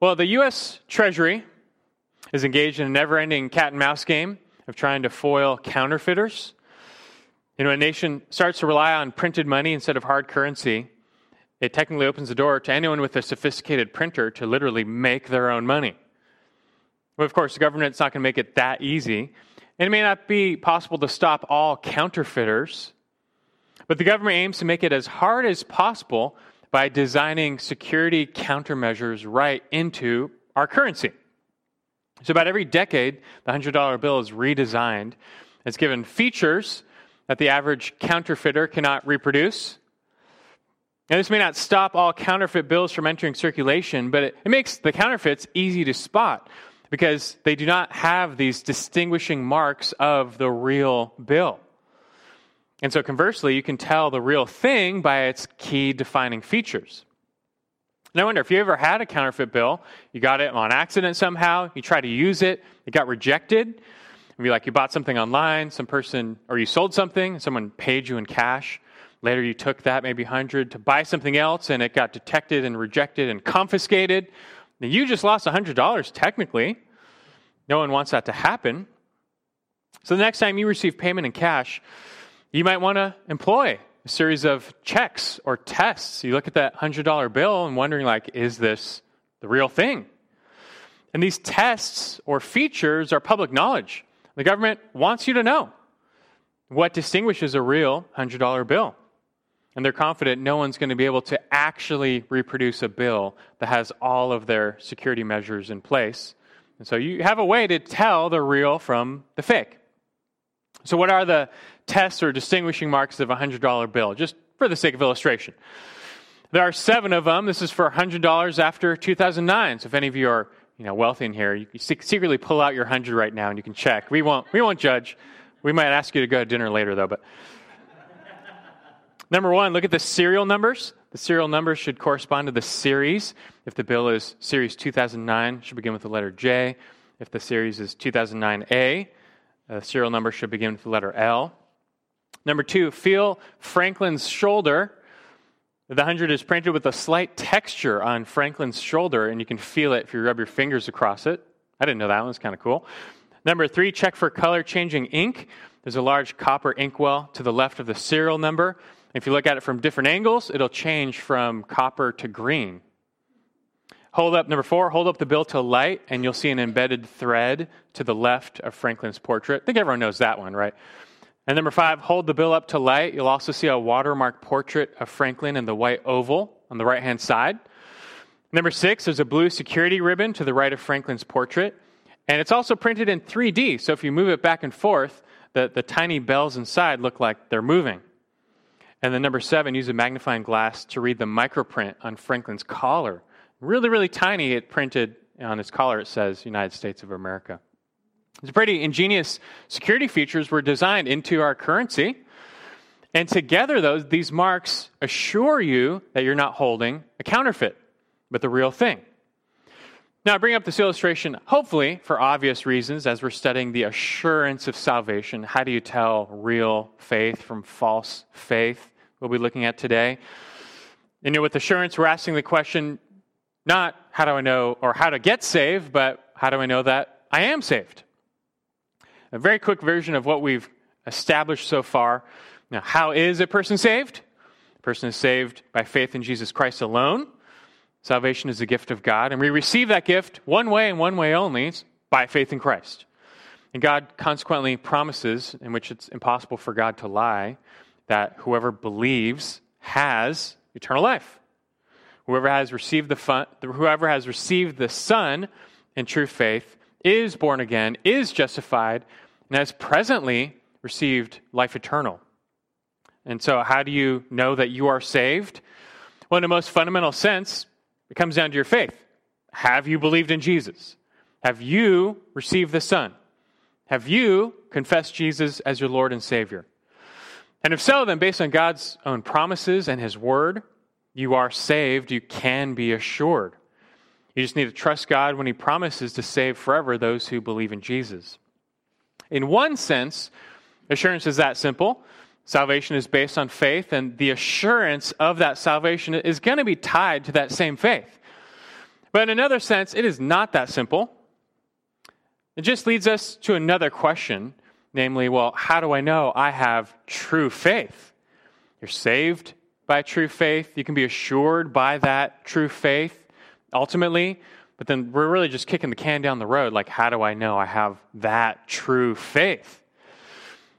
Well, the U.S. Treasury is engaged in a never ending cat and mouse game of trying to foil counterfeiters. You know, a nation starts to rely on printed money instead of hard currency. It technically opens the door to anyone with a sophisticated printer to literally make their own money. But of course, the government's not going to make it that easy. And it may not be possible to stop all counterfeiters, but the government aims to make it as hard as possible by designing security countermeasures right into our currency. So, about every decade, the $100 bill is redesigned. It's given features that the average counterfeiter cannot reproduce. And this may not stop all counterfeit bills from entering circulation, but it, it makes the counterfeits easy to spot because they do not have these distinguishing marks of the real bill. And so, conversely, you can tell the real thing by its key defining features. And I wonder if you ever had a counterfeit bill, you got it on accident somehow, you tried to use it, it got rejected. Maybe like you bought something online, some person, or you sold something, someone paid you in cash. Later, you took that, maybe 100, to buy something else, and it got detected and rejected and confiscated. Now, you just lost $100, technically. No one wants that to happen. So, the next time you receive payment in cash, you might want to employ a series of checks or tests. You look at that $100 bill and wondering like is this the real thing? And these tests or features are public knowledge. The government wants you to know what distinguishes a real $100 bill. And they're confident no one's going to be able to actually reproduce a bill that has all of their security measures in place. And so you have a way to tell the real from the fake. So, what are the tests or distinguishing marks of a $100 bill? Just for the sake of illustration. There are seven of them. This is for $100 after 2009. So, if any of you are you know, wealthy in here, you secretly pull out your 100 right now and you can check. We won't, we won't judge. We might ask you to go to dinner later, though. But Number one, look at the serial numbers. The serial numbers should correspond to the series. If the bill is series 2009, it should begin with the letter J. If the series is 2009A, Uh, the serial number should begin with the letter L. Number two, feel Franklin's shoulder. The 100 is printed with a slight texture on Franklin's shoulder, and you can feel it if you rub your fingers across it. I didn't know that one was kind of cool. Number three, check for color changing ink. There's a large copper inkwell to the left of the serial number. If you look at it from different angles, it'll change from copper to green. Hold up, number four, hold up the bill to light, and you'll see an embedded thread to the left of Franklin's portrait. I think everyone knows that one, right? And number five, hold the bill up to light. You'll also see a watermark portrait of Franklin in the white oval on the right hand side. Number six, there's a blue security ribbon to the right of Franklin's portrait. And it's also printed in 3D, so if you move it back and forth, the, the tiny bells inside look like they're moving. And then number seven, use a magnifying glass to read the microprint on Franklin's collar really, really tiny, it printed on its collar, it says United States of America. It's pretty ingenious security features were designed into our currency. And together, those, these marks assure you that you're not holding a counterfeit, but the real thing. Now, I bring up this illustration, hopefully, for obvious reasons, as we're studying the assurance of salvation. How do you tell real faith from false faith? We'll be looking at today. And you know, with assurance, we're asking the question not how do I know or how to get saved, but how do I know that I am saved? A very quick version of what we've established so far. Now, how is a person saved? A person is saved by faith in Jesus Christ alone. Salvation is a gift of God, and we receive that gift one way and one way only by faith in Christ. And God consequently promises, in which it's impossible for God to lie, that whoever believes has eternal life. Whoever has received the fun, whoever has received the Son in true faith is born again, is justified, and has presently received life eternal. And so, how do you know that you are saved? Well, in the most fundamental sense, it comes down to your faith. Have you believed in Jesus? Have you received the Son? Have you confessed Jesus as your Lord and Savior? And if so, then based on God's own promises and His Word, you are saved, you can be assured. You just need to trust God when He promises to save forever those who believe in Jesus. In one sense, assurance is that simple. Salvation is based on faith, and the assurance of that salvation is going to be tied to that same faith. But in another sense, it is not that simple. It just leads us to another question namely, well, how do I know I have true faith? You're saved by true faith. You can be assured by that true faith ultimately. But then we're really just kicking the can down the road. Like, how do I know I have that true faith?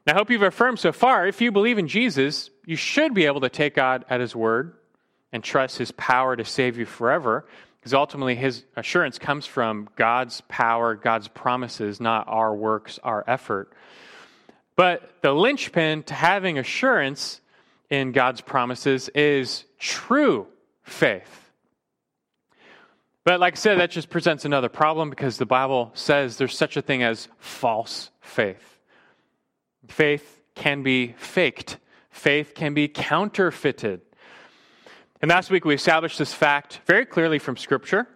I hope you've affirmed so far if you believe in Jesus, you should be able to take God at his word and trust his power to save you forever. Because ultimately, his assurance comes from God's power, God's promises, not our works, our effort. But the linchpin to having assurance in God's promises is true faith. But like I said, that just presents another problem because the Bible says there's such a thing as false faith. Faith can be faked, faith can be counterfeited. And last week we established this fact very clearly from Scripture.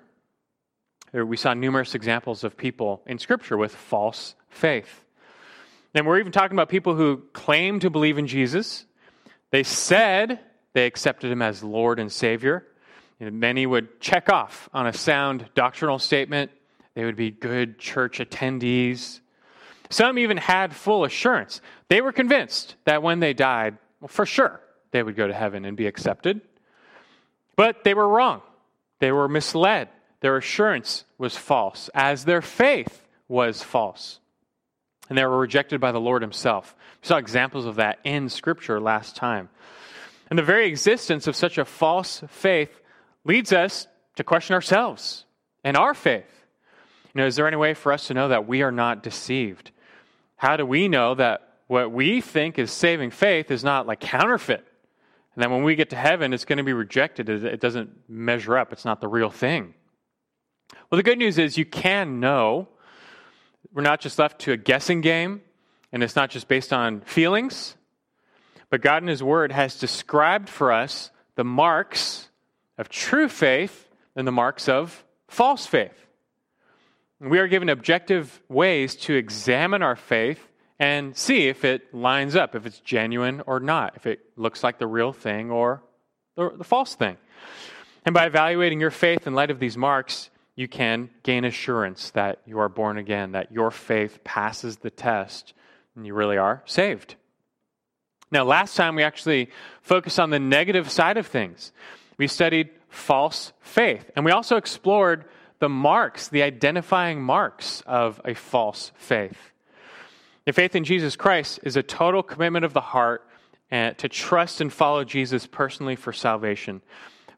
We saw numerous examples of people in Scripture with false faith. And we're even talking about people who claim to believe in Jesus. They said they accepted him as Lord and Savior. And many would check off on a sound doctrinal statement. They would be good church attendees. Some even had full assurance. They were convinced that when they died, well, for sure, they would go to heaven and be accepted. But they were wrong. They were misled. Their assurance was false, as their faith was false. And they were rejected by the Lord Himself. We saw examples of that in Scripture last time. And the very existence of such a false faith leads us to question ourselves and our faith. You know, is there any way for us to know that we are not deceived? How do we know that what we think is saving faith is not like counterfeit? And then when we get to heaven, it's going to be rejected. It doesn't measure up. It's not the real thing. Well, the good news is you can know. We're not just left to a guessing game, and it's not just based on feelings, but God in His Word has described for us the marks of true faith and the marks of false faith. We are given objective ways to examine our faith and see if it lines up, if it's genuine or not, if it looks like the real thing or the, the false thing. And by evaluating your faith in light of these marks, you can gain assurance that you are born again, that your faith passes the test, and you really are saved. Now, last time we actually focused on the negative side of things. We studied false faith, and we also explored the marks, the identifying marks of a false faith. The faith in Jesus Christ is a total commitment of the heart and to trust and follow Jesus personally for salvation.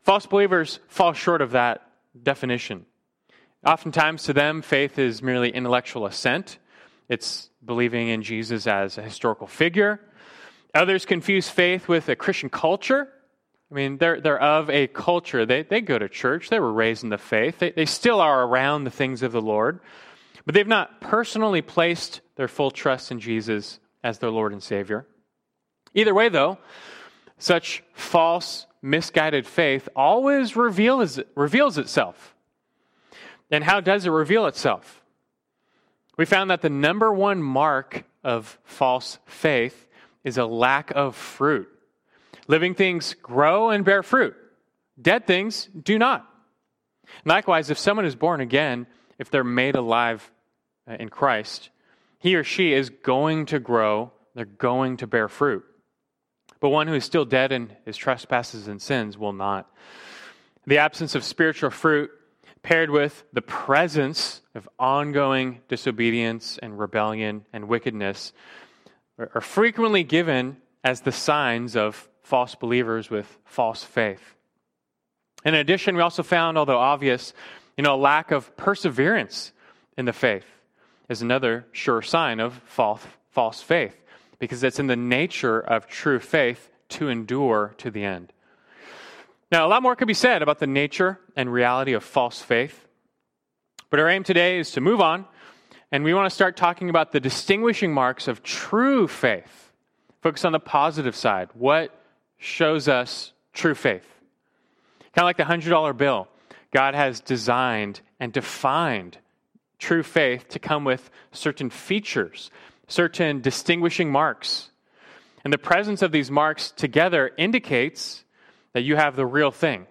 False believers fall short of that definition. Oftentimes, to them, faith is merely intellectual assent. It's believing in Jesus as a historical figure. Others confuse faith with a Christian culture. I mean, they're, they're of a culture. They, they go to church. They were raised in the faith. They, they still are around the things of the Lord. But they've not personally placed their full trust in Jesus as their Lord and Savior. Either way, though, such false, misguided faith always reveals, reveals itself. And how does it reveal itself? We found that the number one mark of false faith is a lack of fruit. Living things grow and bear fruit, dead things do not. Likewise, if someone is born again, if they're made alive uh, in Christ, he or she is going to grow, they're going to bear fruit. But one who is still dead in his trespasses and sins will not. The absence of spiritual fruit, paired with the presence of ongoing disobedience and rebellion and wickedness, are frequently given as the signs of false believers with false faith. In addition, we also found, although obvious, you know, a lack of perseverance in the faith is another sure sign of false, false faith, because it's in the nature of true faith to endure to the end. Now, a lot more could be said about the nature and reality of false faith, but our aim today is to move on, and we want to start talking about the distinguishing marks of true faith. Focus on the positive side. What shows us true faith? Kind of like the $100 bill. God has designed and defined true faith to come with certain features, certain distinguishing marks. And the presence of these marks together indicates that you have the real thing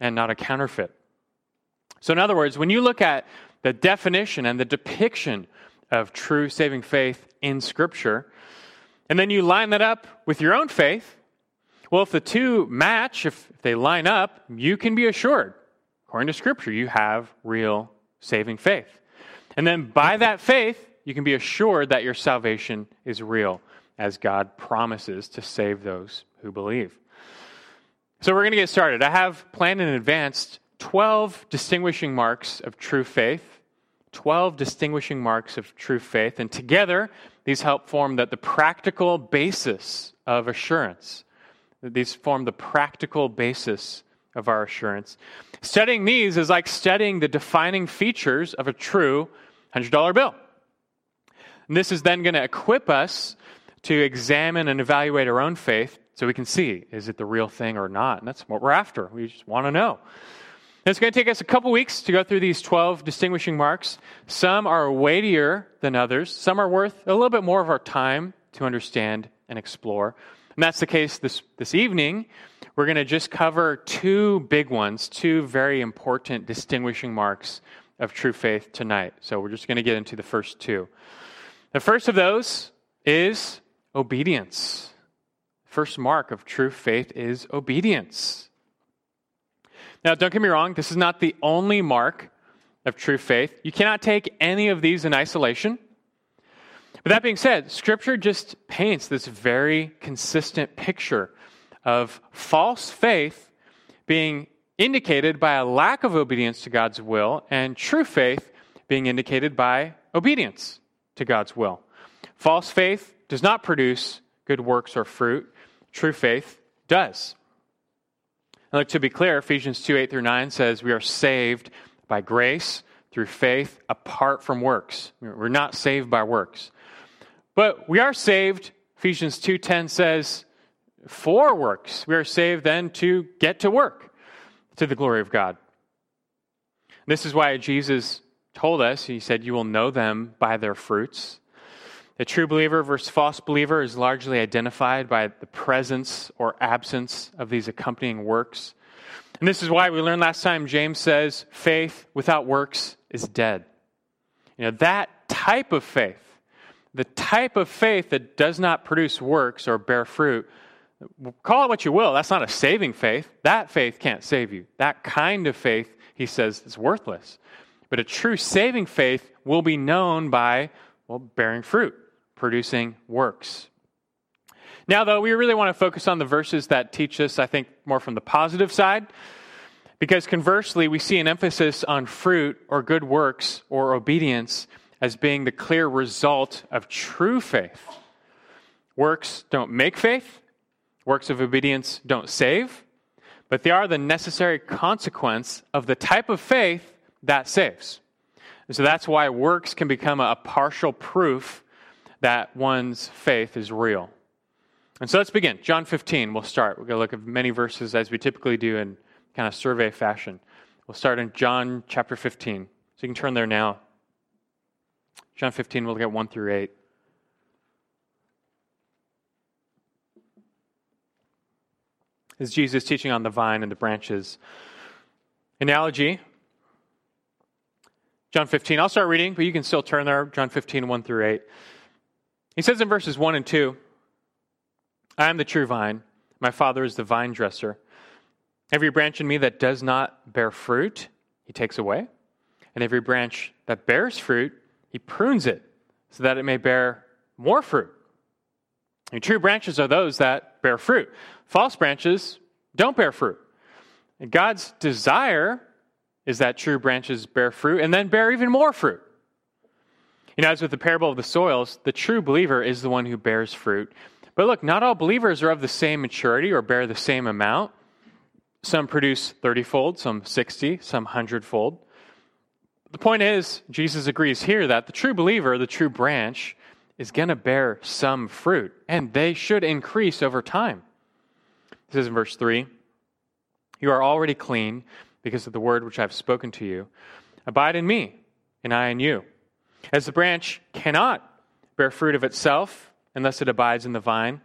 and not a counterfeit. So, in other words, when you look at the definition and the depiction of true saving faith in Scripture, and then you line that up with your own faith, well, if the two match, if they line up, you can be assured, according to Scripture, you have real saving faith. And then by that faith, you can be assured that your salvation is real, as God promises to save those who believe. So we're going to get started. I have planned in advance 12 distinguishing marks of true faith. 12 distinguishing marks of true faith. And together, these help form the, the practical basis of assurance. These form the practical basis of our assurance. Studying these is like studying the defining features of a true $100 bill. And this is then going to equip us to examine and evaluate our own faith so we can see is it the real thing or not. And that's what we're after. We just want to know. It's going to take us a couple weeks to go through these 12 distinguishing marks. Some are weightier than others, some are worth a little bit more of our time to understand and explore. And that's the case this, this evening. We're going to just cover two big ones, two very important distinguishing marks of true faith tonight. So we're just going to get into the first two. The first of those is obedience. First mark of true faith is obedience. Now, don't get me wrong, this is not the only mark of true faith. You cannot take any of these in isolation. But that being said, Scripture just paints this very consistent picture of false faith being indicated by a lack of obedience to God's will, and true faith being indicated by obedience to God's will. False faith does not produce good works or fruit, true faith does. And look, to be clear, Ephesians 2 8 through 9 says we are saved by grace through faith apart from works. We're not saved by works. But we are saved, Ephesians 2:10 says, for works. We are saved then to get to work to the glory of God. This is why Jesus told us, he said, You will know them by their fruits. A true believer versus false believer is largely identified by the presence or absence of these accompanying works. And this is why we learned last time James says faith without works is dead. You know, that type of faith, the type of faith that does not produce works or bear fruit, call it what you will, that's not a saving faith. That faith can't save you. That kind of faith, he says, is worthless. But a true saving faith will be known by, well, bearing fruit producing works. Now, though, we really want to focus on the verses that teach us, I think, more from the positive side, because conversely, we see an emphasis on fruit or good works or obedience as being the clear result of true faith. Works don't make faith, works of obedience don't save, but they are the necessary consequence of the type of faith that saves. And so that's why works can become a partial proof that one's faith is real. And so let's begin. John 15, we'll start. We're going to look at many verses as we typically do in kind of survey fashion. We'll start in John chapter 15. So you can turn there now. John 15, we'll look at 1 through 8. Is Jesus teaching on the vine and the branches? Analogy. John 15. I'll start reading, but you can still turn there. John 15, 1 through 8. He says in verses 1 and 2 I am the true vine, my Father is the vine dresser. Every branch in me that does not bear fruit, he takes away. And every branch that bears fruit, he prunes it so that it may bear more fruit. And true branches are those that bear fruit. False branches don't bear fruit. And God's desire is that true branches bear fruit and then bear even more fruit. You know, as with the parable of the soils, the true believer is the one who bears fruit. But look, not all believers are of the same maturity or bear the same amount. Some produce 30 fold, some 60, some 100 fold. The point is, Jesus agrees here that the true believer, the true branch, is going to bear some fruit, and they should increase over time. This is in verse 3 You are already clean because of the word which I have spoken to you. Abide in me, and I in you. As the branch cannot bear fruit of itself unless it abides in the vine,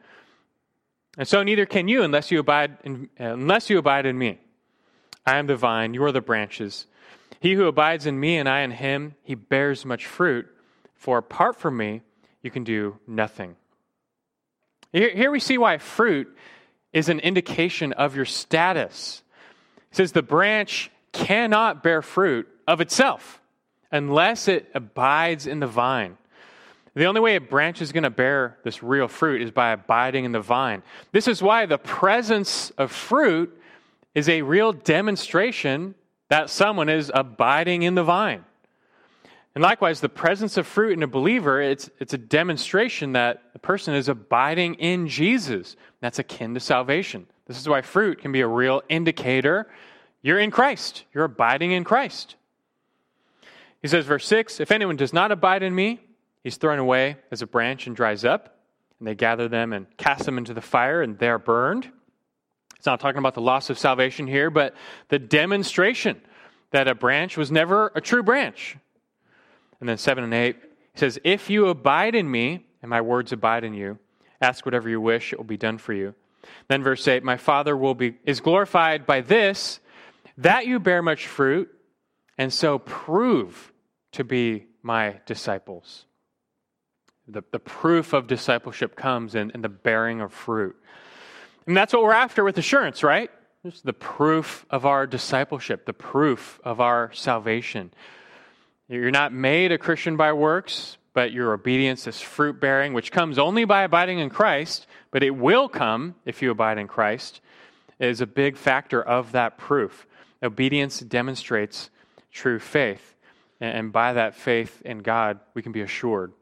and so neither can you unless you abide in, unless you abide in me. I am the vine, you are the branches. He who abides in me and I in him, he bears much fruit, for apart from me, you can do nothing. Here, here we see why fruit is an indication of your status. It says the branch cannot bear fruit of itself unless it abides in the vine. The only way a branch is going to bear this real fruit is by abiding in the vine. This is why the presence of fruit is a real demonstration that someone is abiding in the vine. And likewise, the presence of fruit in a believer, it's, it's a demonstration that the person is abiding in Jesus. That's akin to salvation. This is why fruit can be a real indicator you're in Christ, you're abiding in Christ. He says, verse 6 If anyone does not abide in me, he's thrown away as a branch and dries up, and they gather them and cast them into the fire, and they're burned. It's not talking about the loss of salvation here, but the demonstration that a branch was never a true branch. And then 7 and 8, he says, If you abide in me, and my words abide in you, ask whatever you wish, it will be done for you. Then verse 8, My Father will be is glorified by this, that you bear much fruit, and so prove to be my disciples. The, the proof of discipleship comes in, in the bearing of fruit. And that's what we're after with assurance, right? It's the proof of our discipleship, the proof of our salvation. You're not made a Christian by works, but your obedience is fruit bearing, which comes only by abiding in Christ, but it will come if you abide in Christ, is a big factor of that proof. Obedience demonstrates true faith, and by that faith in God, we can be assured.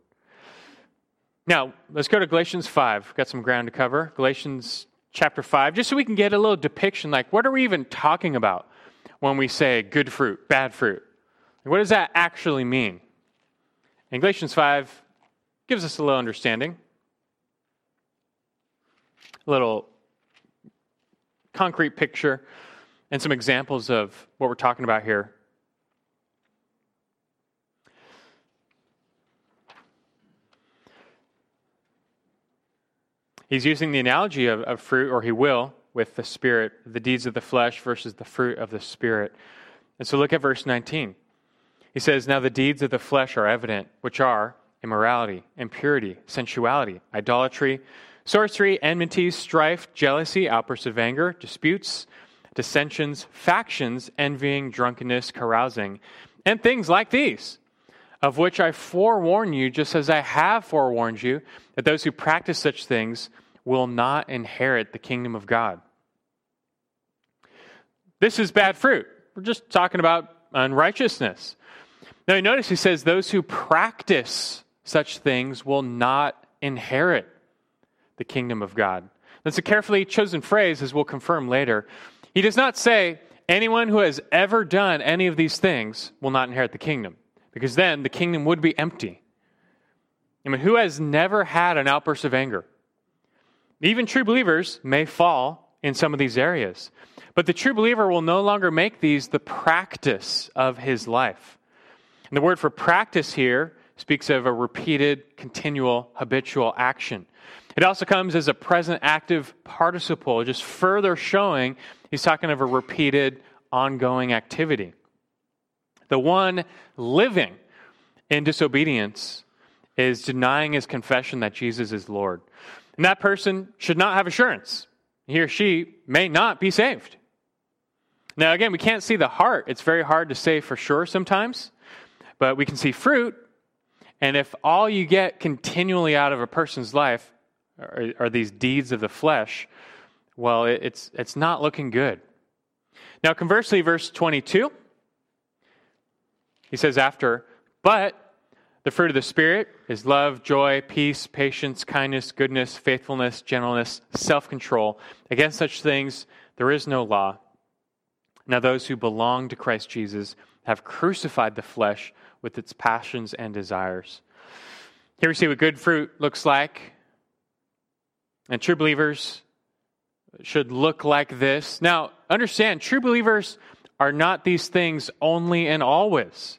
Now, let's go to Galatians 5. We've got some ground to cover. Galatians chapter 5, just so we can get a little depiction like, what are we even talking about when we say good fruit, bad fruit? What does that actually mean? And Galatians 5 gives us a little understanding, a little concrete picture, and some examples of what we're talking about here. He's using the analogy of, of fruit, or he will, with the Spirit, the deeds of the flesh versus the fruit of the Spirit. And so look at verse 19. He says, Now the deeds of the flesh are evident, which are immorality, impurity, sensuality, idolatry, sorcery, enmity, strife, jealousy, outbursts of anger, disputes, dissensions, factions, envying, drunkenness, carousing, and things like these, of which I forewarn you, just as I have forewarned you, that those who practice such things will not inherit the kingdom of God. This is bad fruit. We're just talking about unrighteousness. Now, you notice he says, Those who practice such things will not inherit the kingdom of God. That's a carefully chosen phrase, as we'll confirm later. He does not say, Anyone who has ever done any of these things will not inherit the kingdom, because then the kingdom would be empty. I mean, who has never had an outburst of anger? Even true believers may fall in some of these areas. But the true believer will no longer make these the practice of his life. And the word for practice here speaks of a repeated, continual, habitual action. It also comes as a present active participle, just further showing he's talking of a repeated, ongoing activity. The one living in disobedience is denying his confession that Jesus is Lord. And that person should not have assurance. He or she may not be saved. Now, again, we can't see the heart. It's very hard to say for sure sometimes, but we can see fruit. And if all you get continually out of a person's life are, are these deeds of the flesh, well, it's, it's not looking good. Now, conversely, verse 22, he says after, but the fruit of the Spirit is love, joy, peace, patience, kindness, goodness, faithfulness, gentleness, self control. Against such things there is no law. Now, those who belong to Christ Jesus have crucified the flesh with its passions and desires. Here we see what good fruit looks like. And true believers should look like this. Now, understand, true believers are not these things only and always.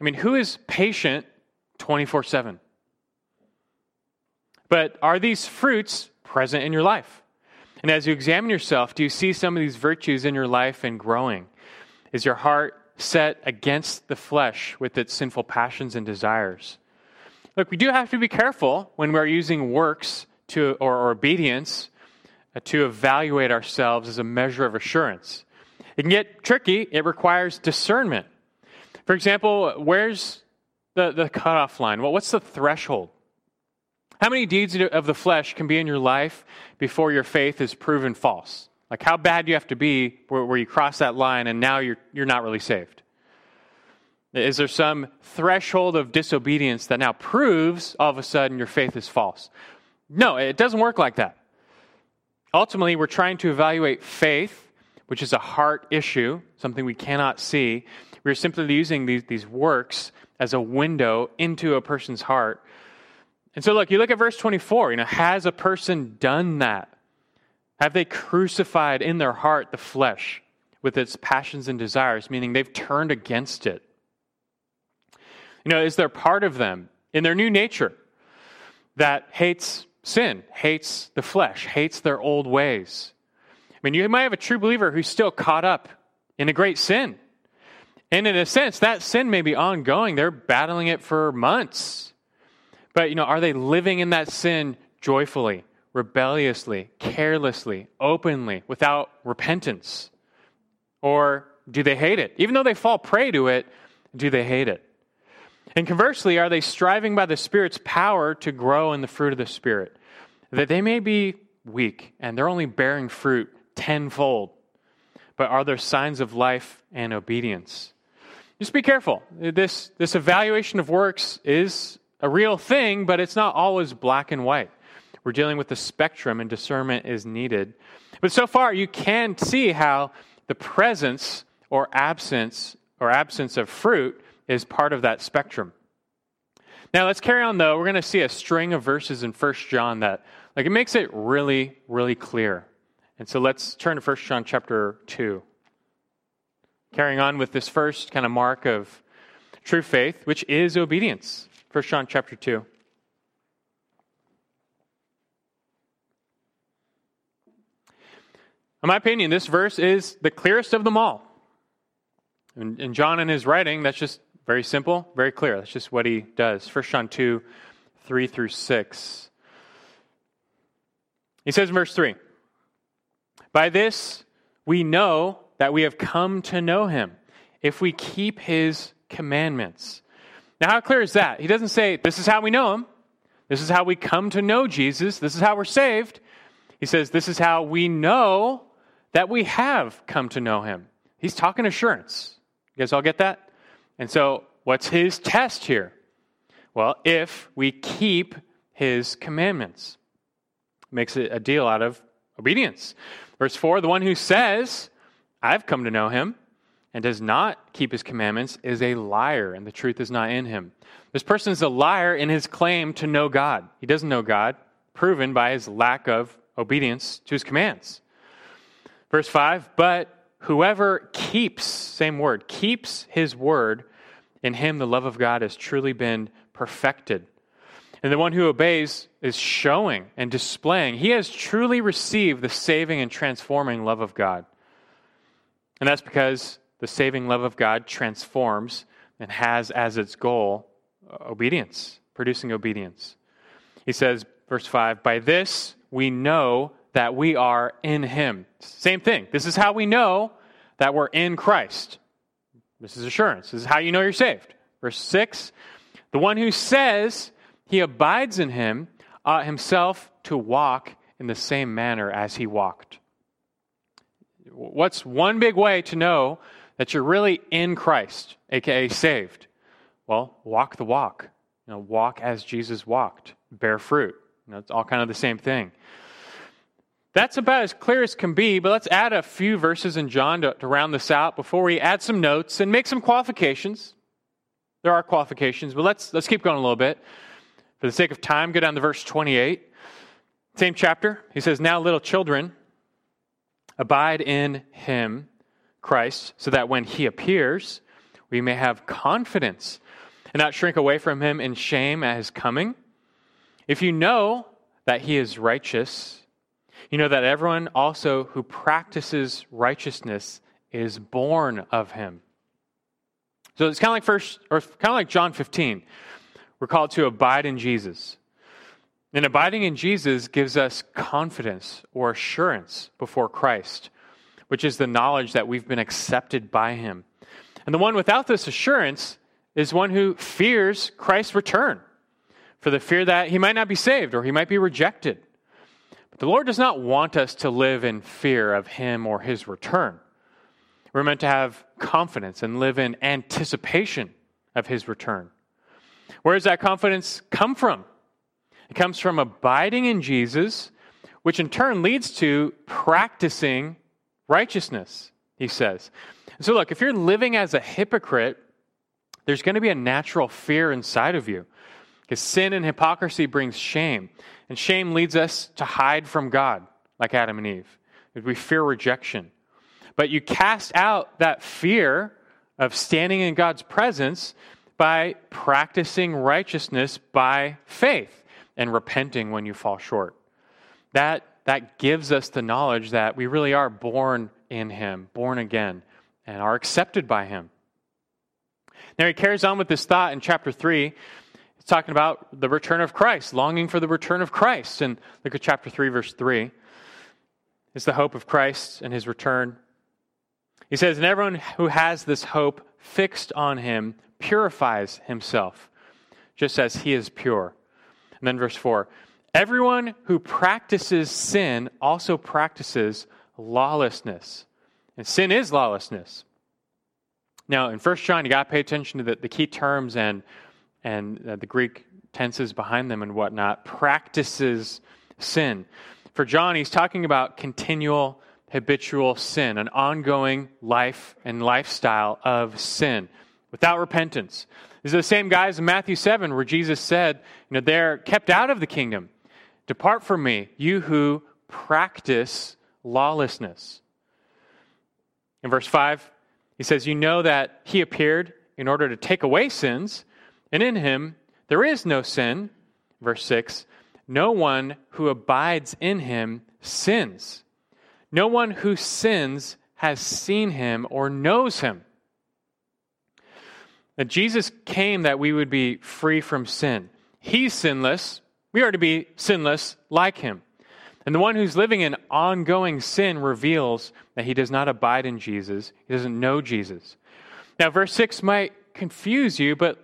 I mean, who is patient 24 7. But are these fruits present in your life? And as you examine yourself, do you see some of these virtues in your life and growing? Is your heart set against the flesh with its sinful passions and desires. Look, we do have to be careful when we're using works to, or, or obedience uh, to evaluate ourselves as a measure of assurance. It can get tricky, it requires discernment. For example, where's the, the cutoff line? Well, what's the threshold? How many deeds of the flesh can be in your life before your faith is proven false? Like, how bad do you have to be where, where you cross that line and now you're, you're not really saved? Is there some threshold of disobedience that now proves all of a sudden your faith is false? No, it doesn't work like that. Ultimately, we're trying to evaluate faith, which is a heart issue, something we cannot see. We're simply using these, these works as a window into a person's heart. And so, look, you look at verse 24, you know, has a person done that? Have they crucified in their heart the flesh with its passions and desires, meaning they've turned against it? You know, is there part of them in their new nature that hates sin, hates the flesh, hates their old ways? I mean, you might have a true believer who's still caught up in a great sin. And in a sense, that sin may be ongoing. They're battling it for months. But, you know, are they living in that sin joyfully, rebelliously, carelessly, openly, without repentance? Or do they hate it? Even though they fall prey to it, do they hate it? And conversely, are they striving by the Spirit's power to grow in the fruit of the Spirit? That they may be weak and they're only bearing fruit tenfold, but are there signs of life and obedience? Just be careful. This, this evaluation of works is a real thing, but it's not always black and white. We're dealing with the spectrum, and discernment is needed. But so far, you can see how the presence or absence or absence of fruit is part of that spectrum. Now let's carry on though. We're going to see a string of verses in 1 John that like it makes it really really clear. And so let's turn to 1 John chapter 2. Carrying on with this first kind of mark of true faith, which is obedience. 1 John chapter 2. In my opinion, this verse is the clearest of them all. And, John, in his writing, that's just very simple, very clear. That's just what he does. 1 John 2, 3 through 6. He says in verse 3 By this we know that we have come to know him, if we keep his commandments. Now, how clear is that? He doesn't say, This is how we know him. This is how we come to know Jesus. This is how we're saved. He says, This is how we know that we have come to know him. He's talking assurance. You guys all get that? And so, what's his test here? Well, if we keep his commandments, makes it a deal out of obedience. Verse 4 the one who says, I've come to know him, and does not keep his commandments is a liar, and the truth is not in him. This person is a liar in his claim to know God. He doesn't know God, proven by his lack of obedience to his commands. Verse 5 But Whoever keeps, same word, keeps his word, in him the love of God has truly been perfected. And the one who obeys is showing and displaying. He has truly received the saving and transforming love of God. And that's because the saving love of God transforms and has as its goal uh, obedience, producing obedience. He says, verse 5 By this we know that we are in him. Same thing. This is how we know that we're in Christ. This is assurance. This is how you know you're saved. Verse 6 The one who says he abides in him ought himself to walk in the same manner as he walked. What's one big way to know that you're really in Christ, aka saved? Well, walk the walk. You know, walk as Jesus walked. Bear fruit. You know, it's all kind of the same thing. That's about as clear as can be, but let's add a few verses in John to, to round this out before we add some notes and make some qualifications. There are qualifications, but let's, let's keep going a little bit. For the sake of time, go down to verse 28. Same chapter. He says, Now, little children, abide in him, Christ, so that when he appears, we may have confidence and not shrink away from him in shame at his coming. If you know that he is righteous, you know that everyone also who practices righteousness is born of him. So it's kind of like first, or kind of like John 15. We're called to abide in Jesus. And abiding in Jesus gives us confidence or assurance before Christ, which is the knowledge that we've been accepted by him. And the one without this assurance is one who fears Christ's return for the fear that he might not be saved or he might be rejected. But the Lord does not want us to live in fear of him or his return. We're meant to have confidence and live in anticipation of his return. Where does that confidence come from? It comes from abiding in Jesus, which in turn leads to practicing righteousness, he says. So, look, if you're living as a hypocrite, there's going to be a natural fear inside of you. Because sin and hypocrisy brings shame. And shame leads us to hide from God, like Adam and Eve. We fear rejection. But you cast out that fear of standing in God's presence by practicing righteousness by faith and repenting when you fall short. That, that gives us the knowledge that we really are born in Him, born again, and are accepted by Him. Now he carries on with this thought in chapter 3. He's talking about the return of Christ, longing for the return of Christ. And look at chapter 3, verse 3. It's the hope of Christ and his return. He says, And everyone who has this hope fixed on him purifies himself, just as he is pure. And then verse 4 Everyone who practices sin also practices lawlessness. And sin is lawlessness. Now, in First John, you got to pay attention to the, the key terms and, and uh, the Greek tenses behind them and whatnot. Practices sin. For John, he's talking about continual, habitual sin, an ongoing life and lifestyle of sin without repentance. These are the same guys in Matthew 7 where Jesus said, you know, they're kept out of the kingdom. Depart from me, you who practice lawlessness. In verse 5, he says, You know that he appeared in order to take away sins, and in him there is no sin. Verse 6, No one who abides in him sins. No one who sins has seen him or knows him. That Jesus came that we would be free from sin. He's sinless. We are to be sinless like him. And the one who's living in ongoing sin reveals that he does not abide in Jesus. He doesn't know Jesus. Now, verse 6 might confuse you, but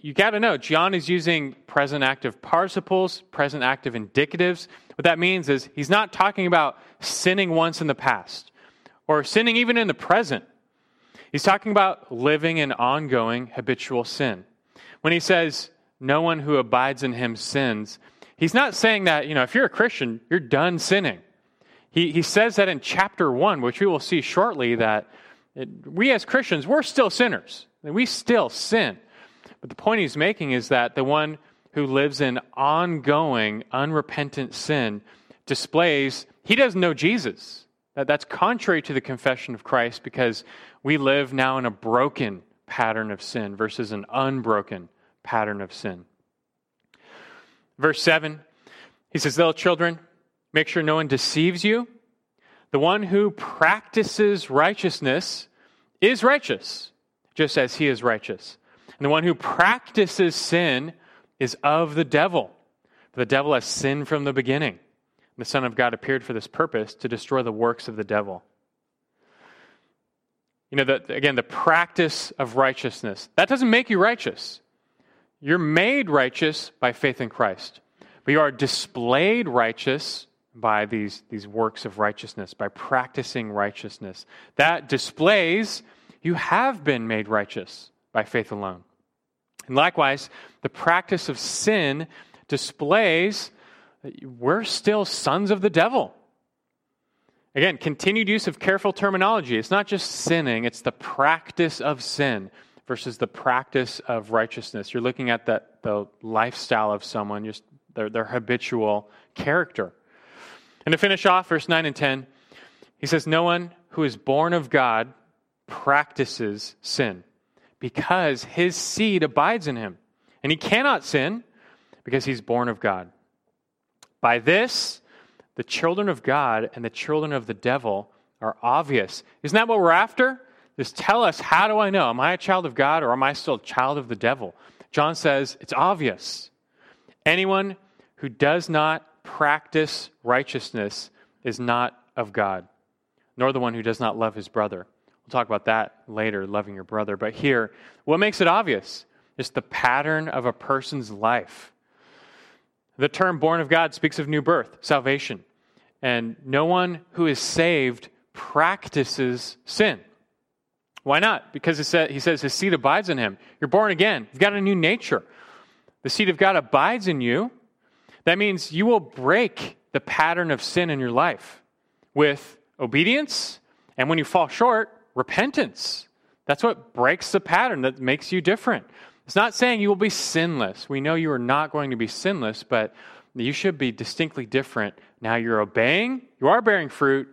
you got to know John is using present active participles, present active indicatives. What that means is he's not talking about sinning once in the past or sinning even in the present. He's talking about living in ongoing habitual sin. When he says, no one who abides in him sins, he's not saying that, you know, if you're a Christian, you're done sinning. He, he says that in chapter 1, which we will see shortly, that it, we as Christians, we're still sinners. We still sin. But the point he's making is that the one who lives in ongoing, unrepentant sin displays he doesn't know Jesus. That, that's contrary to the confession of Christ because we live now in a broken pattern of sin versus an unbroken pattern of sin. Verse 7, he says, Little children, make sure no one deceives you. The one who practices righteousness is righteous, just as he is righteous. And the one who practices sin is of the devil. For the devil has sinned from the beginning. The Son of God appeared for this purpose to destroy the works of the devil. You know, the, again, the practice of righteousness. That doesn't make you righteous. You're made righteous by faith in Christ. But you are displayed righteous by these, these works of righteousness, by practicing righteousness. That displays you have been made righteous by faith alone. And likewise, the practice of sin displays that we're still sons of the devil. Again, continued use of careful terminology. It's not just sinning, it's the practice of sin versus the practice of righteousness. You're looking at the, the lifestyle of someone, just their, their habitual character. And to finish off, verse 9 and 10, he says, No one who is born of God practices sin because his seed abides in him. And he cannot sin because he's born of God. By this, the children of God and the children of the devil are obvious. Isn't that what we're after? Just tell us, how do I know? Am I a child of God or am I still a child of the devil? John says it's obvious. Anyone who does not practice righteousness is not of God, nor the one who does not love his brother. We'll talk about that later, loving your brother. But here, what makes it obvious? It's the pattern of a person's life. The term born of God speaks of new birth, salvation. And no one who is saved practices sin. Why not? Because he says his seed abides in him. You're born again, you've got a new nature. The seed of God abides in you. That means you will break the pattern of sin in your life with obedience, and when you fall short, repentance. That's what breaks the pattern, that makes you different. It's not saying you will be sinless. We know you are not going to be sinless, but you should be distinctly different. Now you're obeying, you are bearing fruit,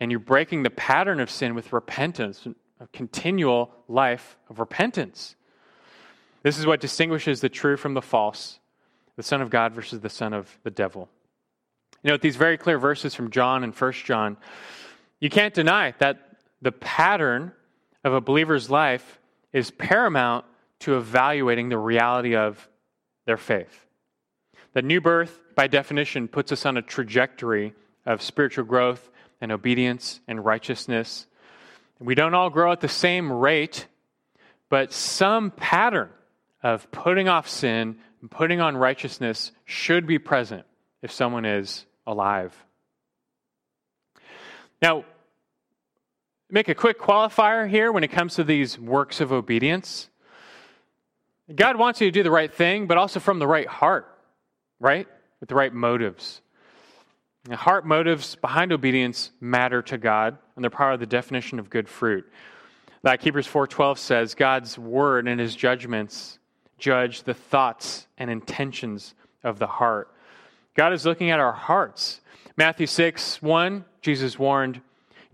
and you're breaking the pattern of sin with repentance, a continual life of repentance. This is what distinguishes the true from the false, the Son of God versus the Son of the devil. You know, with these very clear verses from John and First John, you can't deny that the pattern of a believer's life is paramount to evaluating the reality of their faith. The new birth, by definition, puts us on a trajectory of spiritual growth and obedience and righteousness. We don't all grow at the same rate, but some pattern of putting off sin and putting on righteousness should be present if someone is alive. Now, make a quick qualifier here when it comes to these works of obedience. God wants you to do the right thing, but also from the right heart, right? With the right motives. Now, heart motives behind obedience matter to God, and they're part of the definition of good fruit. Like Hebrews 4:12 says, God's word and his judgments judge the thoughts and intentions of the heart. God is looking at our hearts. Matthew 6, 1, Jesus warned, you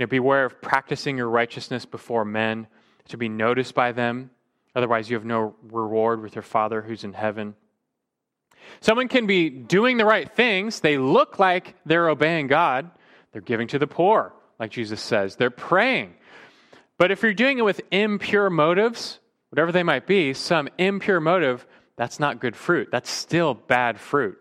know, beware of practicing your righteousness before men to be noticed by them. Otherwise, you have no reward with your Father who's in heaven. Someone can be doing the right things. They look like they're obeying God. They're giving to the poor, like Jesus says. They're praying. But if you're doing it with impure motives, whatever they might be, some impure motive, that's not good fruit. That's still bad fruit.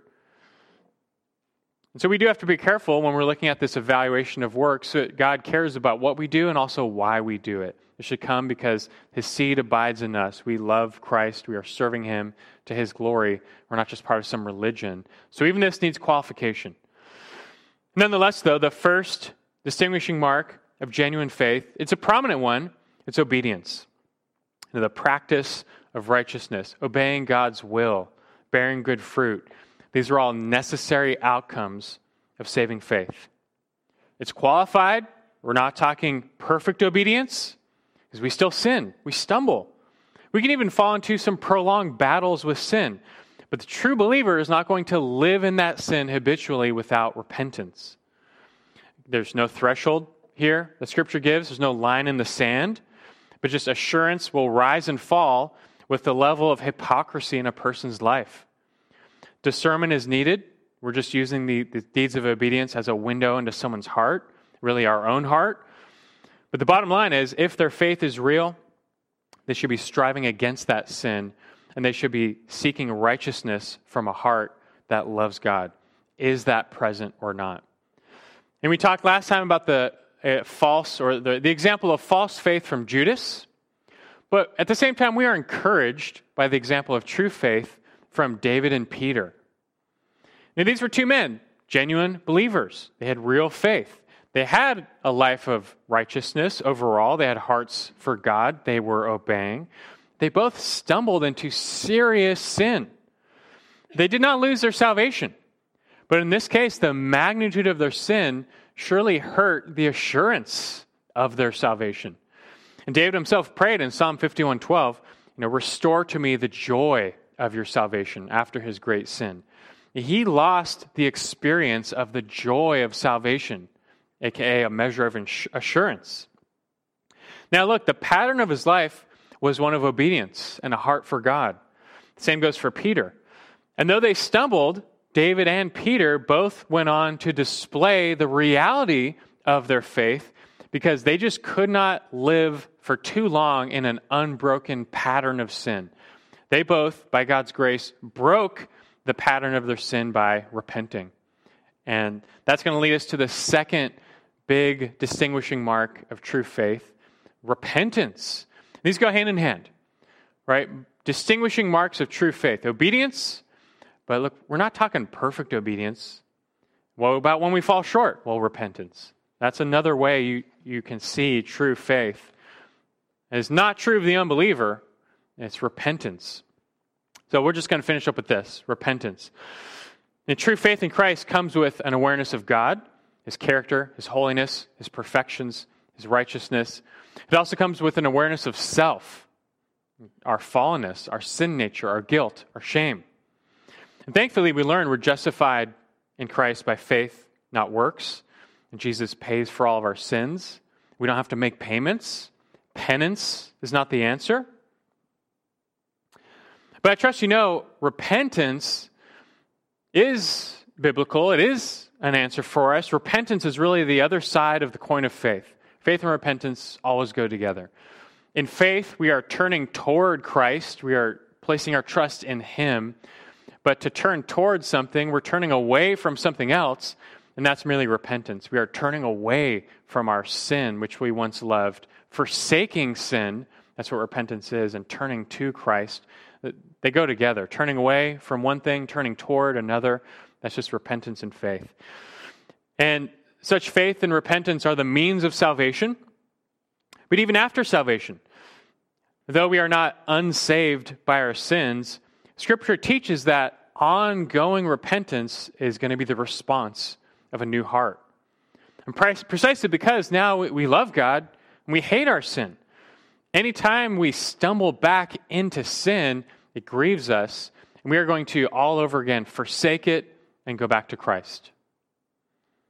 And so we do have to be careful when we're looking at this evaluation of works. So God cares about what we do and also why we do it. It should come because his seed abides in us. We love Christ. We are serving him to his glory. We're not just part of some religion. So even this needs qualification. Nonetheless, though, the first distinguishing mark of genuine faith, it's a prominent one, it's obedience. the practice of righteousness, obeying God's will, bearing good fruit. These are all necessary outcomes of saving faith. It's qualified. We're not talking perfect obedience because we still sin, we stumble. We can even fall into some prolonged battles with sin. But the true believer is not going to live in that sin habitually without repentance. There's no threshold here the scripture gives, there's no line in the sand, but just assurance will rise and fall with the level of hypocrisy in a person's life. Discernment is needed. We're just using the, the deeds of obedience as a window into someone's heart, really our own heart. But the bottom line is if their faith is real, they should be striving against that sin and they should be seeking righteousness from a heart that loves God. Is that present or not? And we talked last time about the uh, false or the, the example of false faith from Judas. But at the same time, we are encouraged by the example of true faith from David and Peter. Now, these were two men, genuine believers. They had real faith. They had a life of righteousness overall. They had hearts for God. They were obeying. They both stumbled into serious sin. They did not lose their salvation. But in this case, the magnitude of their sin surely hurt the assurance of their salvation. And David himself prayed in Psalm 51:12, you know, restore to me the joy of your salvation after his great sin. He lost the experience of the joy of salvation, aka a measure of assurance. Now, look, the pattern of his life was one of obedience and a heart for God. The same goes for Peter. And though they stumbled, David and Peter both went on to display the reality of their faith because they just could not live for too long in an unbroken pattern of sin. They both, by God's grace, broke the pattern of their sin by repenting. And that's going to lead us to the second big distinguishing mark of true faith repentance. These go hand in hand, right? Distinguishing marks of true faith obedience, but look, we're not talking perfect obedience. What about when we fall short? Well, repentance. That's another way you, you can see true faith. it's not true of the unbeliever, it's repentance. So we're just going to finish up with this repentance. And true faith in Christ comes with an awareness of God, His character, His holiness, His perfections, His righteousness. It also comes with an awareness of self, our fallenness, our sin nature, our guilt, our shame. And thankfully, we learn we're justified in Christ by faith, not works. And Jesus pays for all of our sins. We don't have to make payments. Penance is not the answer. But I trust you know repentance is biblical, it is an answer for us. Repentance is really the other side of the coin of faith. Faith and repentance always go together. In faith, we are turning toward Christ, we are placing our trust in Him. But to turn towards something, we're turning away from something else and that's merely repentance. We are turning away from our sin, which we once loved, forsaking sin. That's what repentance is, and turning to Christ. They go together. Turning away from one thing, turning toward another. That's just repentance and faith. And such faith and repentance are the means of salvation. But even after salvation, though we are not unsaved by our sins, Scripture teaches that ongoing repentance is going to be the response of a new heart. And precisely because now we love God and we hate our sin. Anytime we stumble back into sin, it grieves us, and we are going to all over again forsake it and go back to Christ.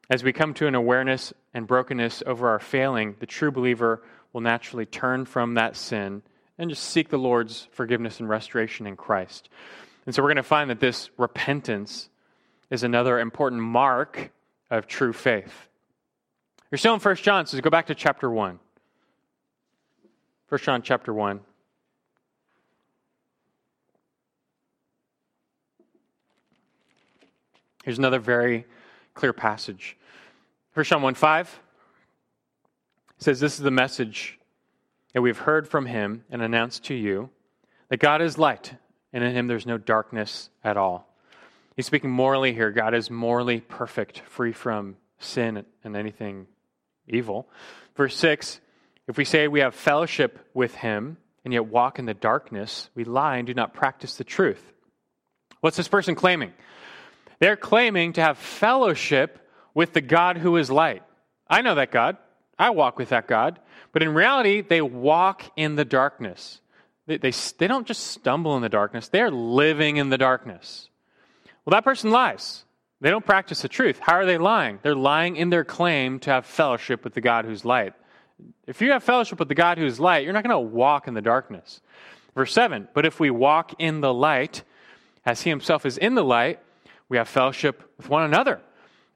As we come to an awareness and brokenness over our failing, the true believer will naturally turn from that sin and just seek the Lord's forgiveness and restoration in Christ. And so we're going to find that this repentance is another important mark of true faith. You're still in 1 John, so go back to chapter 1. 1 John chapter 1. Here's another very clear passage. 1 John 1 5 says, This is the message that we've heard from him and announced to you that God is light, and in him there's no darkness at all. He's speaking morally here. God is morally perfect, free from sin and anything evil. Verse 6 If we say we have fellowship with him and yet walk in the darkness, we lie and do not practice the truth. What's this person claiming? They're claiming to have fellowship with the God who is light. I know that God. I walk with that God. But in reality, they walk in the darkness. They, they, they don't just stumble in the darkness, they're living in the darkness. Well, that person lies. They don't practice the truth. How are they lying? They're lying in their claim to have fellowship with the God who's light. If you have fellowship with the God who's light, you're not going to walk in the darkness. Verse 7 But if we walk in the light, as he himself is in the light, we have fellowship with one another.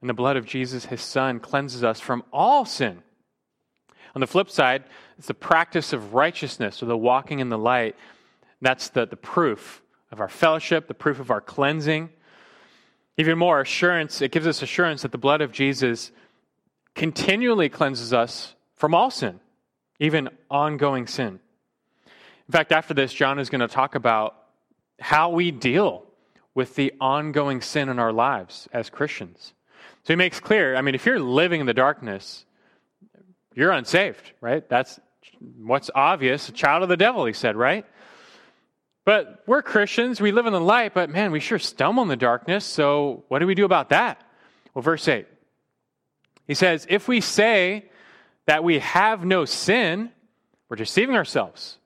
And the blood of Jesus, his son, cleanses us from all sin. On the flip side, it's the practice of righteousness, or the walking in the light. That's the, the proof of our fellowship, the proof of our cleansing. Even more, assurance, it gives us assurance that the blood of Jesus continually cleanses us from all sin, even ongoing sin. In fact, after this, John is going to talk about how we deal with the ongoing sin in our lives as Christians. So he makes clear I mean, if you're living in the darkness, you're unsaved, right? That's what's obvious. A child of the devil, he said, right? But we're Christians, we live in the light, but man, we sure stumble in the darkness. So what do we do about that? Well, verse 8. He says, If we say that we have no sin, we're deceiving ourselves.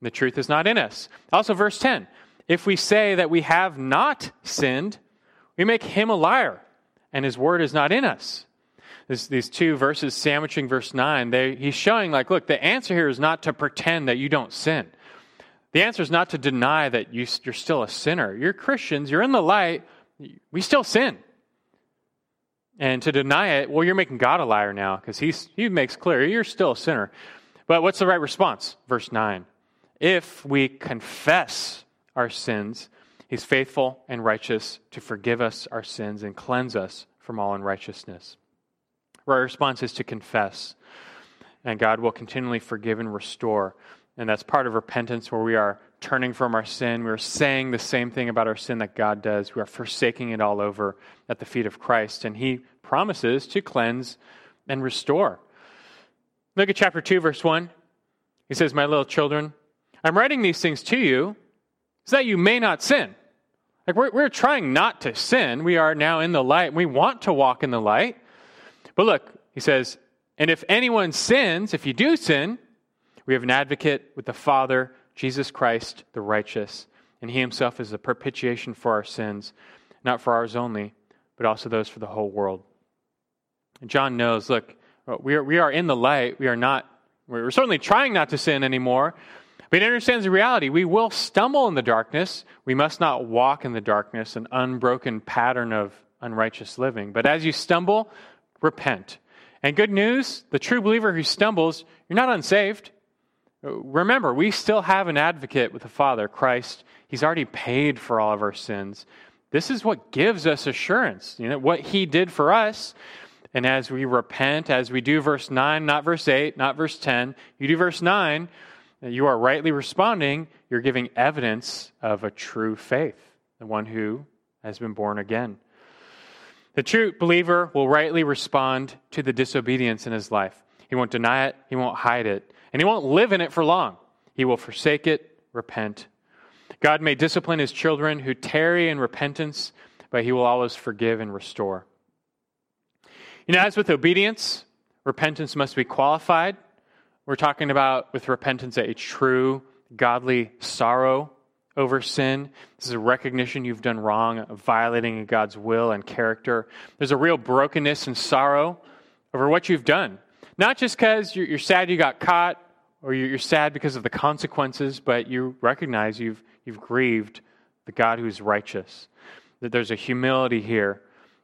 And The truth is not in us. Also, verse 10 If we say that we have not sinned, we make him a liar, and his word is not in us. This, these two verses sandwiching verse 9, they, he's showing, like, look, the answer here is not to pretend that you don't sin. The answer is not to deny that you, you're still a sinner. You're Christians, you're in the light, we still sin. And to deny it, well, you're making God a liar now because he makes clear you're still a sinner. But what's the right response? Verse 9. If we confess our sins, he's faithful and righteous to forgive us our sins and cleanse us from all unrighteousness. Our response is to confess, and God will continually forgive and restore. And that's part of repentance where we are turning from our sin. We are saying the same thing about our sin that God does. We are forsaking it all over at the feet of Christ. And He promises to cleanse and restore. Look at chapter 2, verse 1. He says, My little children, I'm writing these things to you so that you may not sin. Like we're, we're trying not to sin. We are now in the light. We want to walk in the light. But look, he says, and if anyone sins, if you do sin, we have an advocate with the Father, Jesus Christ, the righteous. And he himself is the propitiation for our sins, not for ours only, but also those for the whole world. And John knows, look, we are, we are in the light. We are not, we're certainly trying not to sin anymore. But he understands the reality. We will stumble in the darkness. We must not walk in the darkness, an unbroken pattern of unrighteous living. But as you stumble, repent. And good news the true believer who stumbles, you're not unsaved. Remember, we still have an advocate with the Father, Christ. He's already paid for all of our sins. This is what gives us assurance. You know, what he did for us. And as we repent, as we do verse 9, not verse 8, not verse 10, you do verse 9, you are rightly responding, you're giving evidence of a true faith, the one who has been born again. The true believer will rightly respond to the disobedience in his life. He won't deny it, he won't hide it, and he won't live in it for long. He will forsake it, repent. God may discipline his children who tarry in repentance, but he will always forgive and restore. You know, as with obedience, repentance must be qualified we're talking about with repentance a true godly sorrow over sin. This is a recognition you've done wrong, violating God's will and character. There's a real brokenness and sorrow over what you've done. Not just because you're, you're, sad you got caught or you're, you're sad because of the consequences, but you recognize you've, you've grieved the God who's righteous. That there's a humility here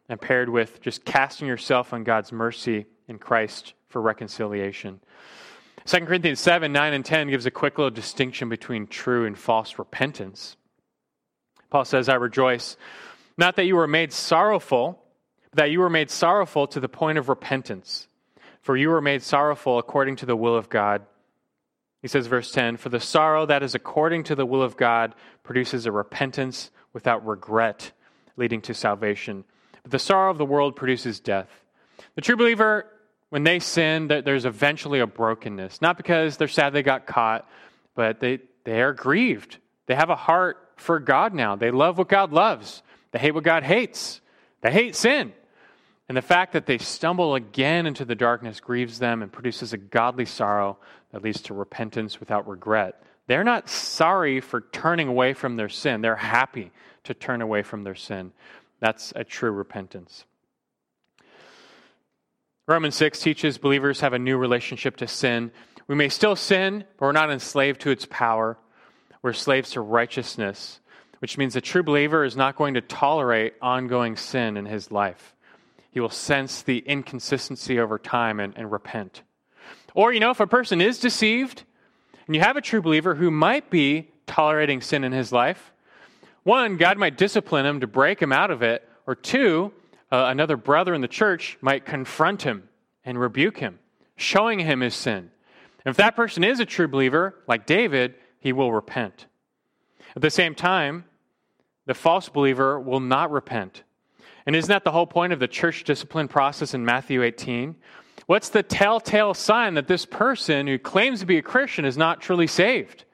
and paired with just casting yourself on God's mercy in Christ for reconciliation. 2 Corinthians 7, 9, and 10 gives a quick little distinction between true and false repentance. Paul says, I rejoice, not that you were made sorrowful, but that you were made sorrowful to the point of repentance. For you were made sorrowful according to the will of God. He says, verse 10 For the sorrow that is according to the will of God produces a repentance without regret, leading to salvation. But the sorrow of the world produces death. The true believer when they sin, there's eventually a brokenness. Not because they're sad they got caught, but they, they are grieved. They have a heart for God now. They love what God loves, they hate what God hates. They hate sin. And the fact that they stumble again into the darkness grieves them and produces a godly sorrow that leads to repentance without regret. They're not sorry for turning away from their sin, they're happy to turn away from their sin. That's a true repentance. Romans 6 teaches believers have a new relationship to sin. We may still sin, but we're not enslaved to its power. We're slaves to righteousness, which means a true believer is not going to tolerate ongoing sin in his life. He will sense the inconsistency over time and, and repent. Or, you know, if a person is deceived, and you have a true believer who might be tolerating sin in his life, one, God might discipline him to break him out of it, or two, uh, another brother in the church might confront him and rebuke him, showing him his sin. And if that person is a true believer, like David, he will repent. At the same time, the false believer will not repent. And isn't that the whole point of the church discipline process in Matthew 18? What's the telltale sign that this person who claims to be a Christian is not truly saved?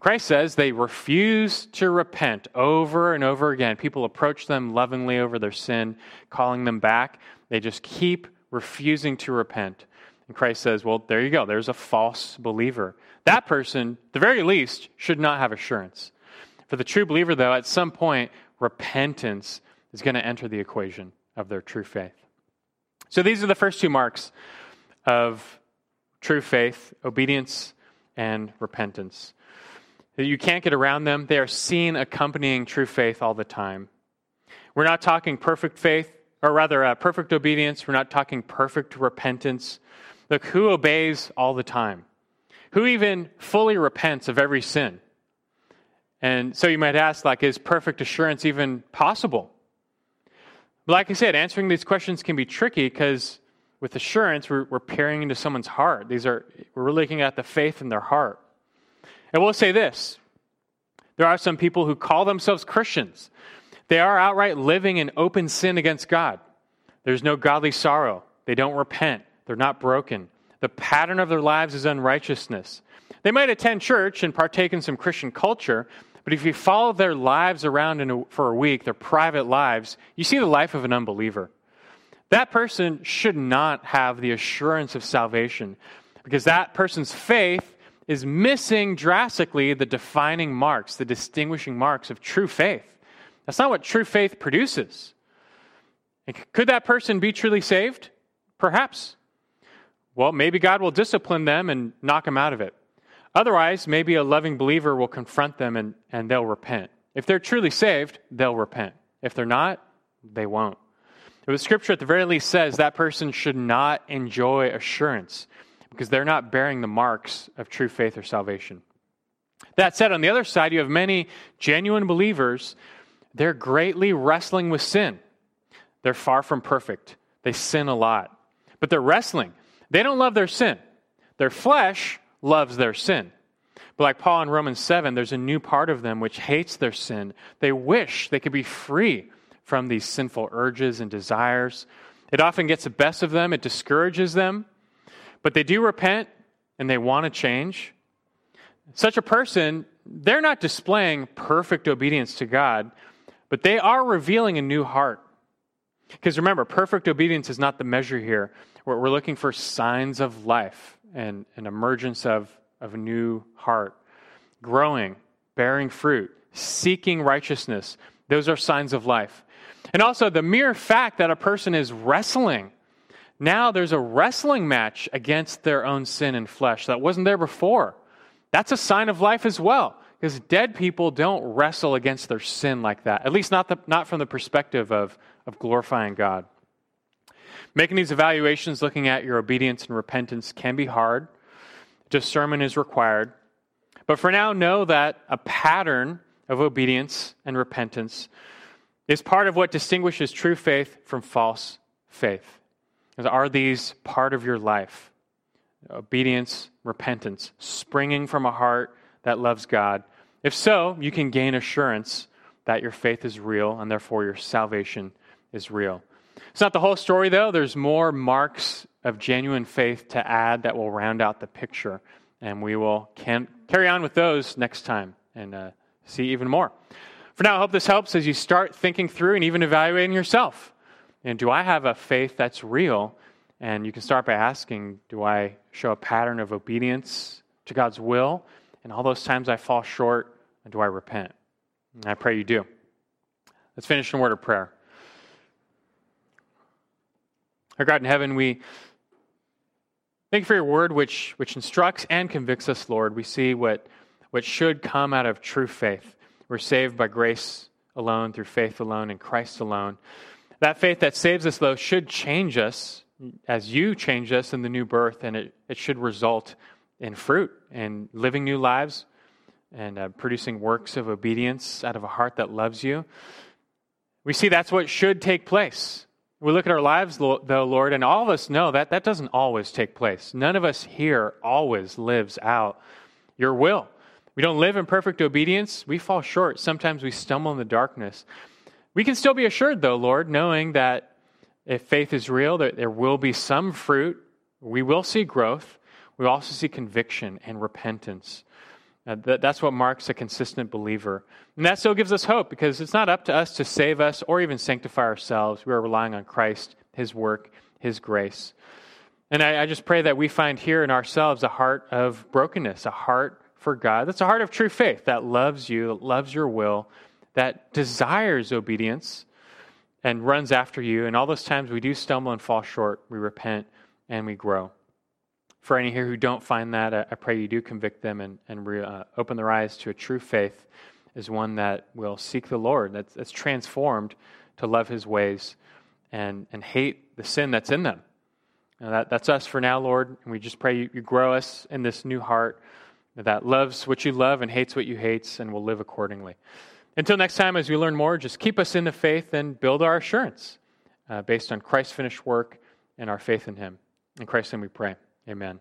Christ says they refuse to repent over and over again. People approach them lovingly over their sin, calling them back. They just keep refusing to repent. And Christ says, well, there you go. There's a false believer. That person, the very least, should not have assurance. For the true believer, though, at some point, repentance is going to enter the equation of their true faith. So these are the first two marks of true faith obedience and repentance you can't get around them. They are seen accompanying true faith all the time. We're not talking perfect faith, or rather, uh, perfect obedience. We're not talking perfect repentance. Look, who obeys all the time? Who even fully repents of every sin? And so you might ask, like, is perfect assurance even possible? Like I said, answering these questions can be tricky because with assurance, we're, we're peering into someone's heart. These are, we're looking at the faith in their heart. And we'll say this there are some people who call themselves Christians. They are outright living in open sin against God. There's no godly sorrow. They don't repent. They're not broken. The pattern of their lives is unrighteousness. They might attend church and partake in some Christian culture, but if you follow their lives around a, for a week, their private lives, you see the life of an unbeliever. That person should not have the assurance of salvation because that person's faith is missing drastically the defining marks, the distinguishing marks of true faith. That's not what true faith produces. Could that person be truly saved? Perhaps. Well, maybe God will discipline them and knock them out of it. Otherwise, maybe a loving believer will confront them and, and they'll repent. If they're truly saved, they'll repent. If they're not, they won't. But the scripture at the very least says that person should not enjoy assurance because they're not bearing the marks of true faith or salvation. That said, on the other side, you have many genuine believers. They're greatly wrestling with sin. They're far from perfect. They sin a lot. But they're wrestling. They don't love their sin. Their flesh loves their sin. But like Paul in Romans 7, there's a new part of them which hates their sin. They wish they could be free from these sinful urges and desires. It often gets the best of them, it discourages them. But they do repent and they want to change. Such a person, they're not displaying perfect obedience to God, but they are revealing a new heart. Because remember, perfect obedience is not the measure here. We're looking for signs of life and an emergence of, of a new heart, growing, bearing fruit, seeking righteousness. Those are signs of life. And also, the mere fact that a person is wrestling. Now there's a wrestling match against their own sin and flesh that wasn't there before. That's a sign of life as well, because dead people don't wrestle against their sin like that, at least not, the, not from the perspective of, of glorifying God. Making these evaluations, looking at your obedience and repentance, can be hard. Discernment is required. But for now, know that a pattern of obedience and repentance is part of what distinguishes true faith from false faith. Are these part of your life? Obedience, repentance, springing from a heart that loves God. If so, you can gain assurance that your faith is real and therefore your salvation is real. It's not the whole story, though. There's more marks of genuine faith to add that will round out the picture. And we will can, carry on with those next time and uh, see even more. For now, I hope this helps as you start thinking through and even evaluating yourself. And do I have a faith that's real? And you can start by asking Do I show a pattern of obedience to God's will? And all those times I fall short, do I repent? And I pray you do. Let's finish in a word of prayer. Our God in heaven, we thank you for your word, which, which instructs and convicts us, Lord. We see what, what should come out of true faith. We're saved by grace alone, through faith alone, in Christ alone. That faith that saves us, though, should change us as you change us in the new birth, and it, it should result in fruit and living new lives and uh, producing works of obedience out of a heart that loves you. We see that's what should take place. We look at our lives, though, Lord, and all of us know that that doesn't always take place. None of us here always lives out your will. We don't live in perfect obedience. We fall short. Sometimes we stumble in the darkness. We can still be assured, though, Lord, knowing that if faith is real, that there will be some fruit. We will see growth. We also see conviction and repentance. Uh, that, that's what marks a consistent believer. And that still gives us hope because it's not up to us to save us or even sanctify ourselves. We are relying on Christ, His work, His grace. And I, I just pray that we find here in ourselves a heart of brokenness, a heart for God. That's a heart of true faith that loves you, that loves your will, that desires obedience and runs after you. And all those times we do stumble and fall short, we repent and we grow for any here who don't find that, I, pray you do convict them and, and re, uh, open their eyes to a true faith is one that will seek the Lord, that's, that's transformed to love his ways and, and hate the sin that's in them. Now that, that's us for now, Lord. And we just pray you, you grow us in this new heart that loves what you love and hates what you hate and will live accordingly. Until next time, as we learn more, just keep us in the faith and build our assurance uh, based on Christ's finished work and our faith in Him. In Christ's name we pray. Amen.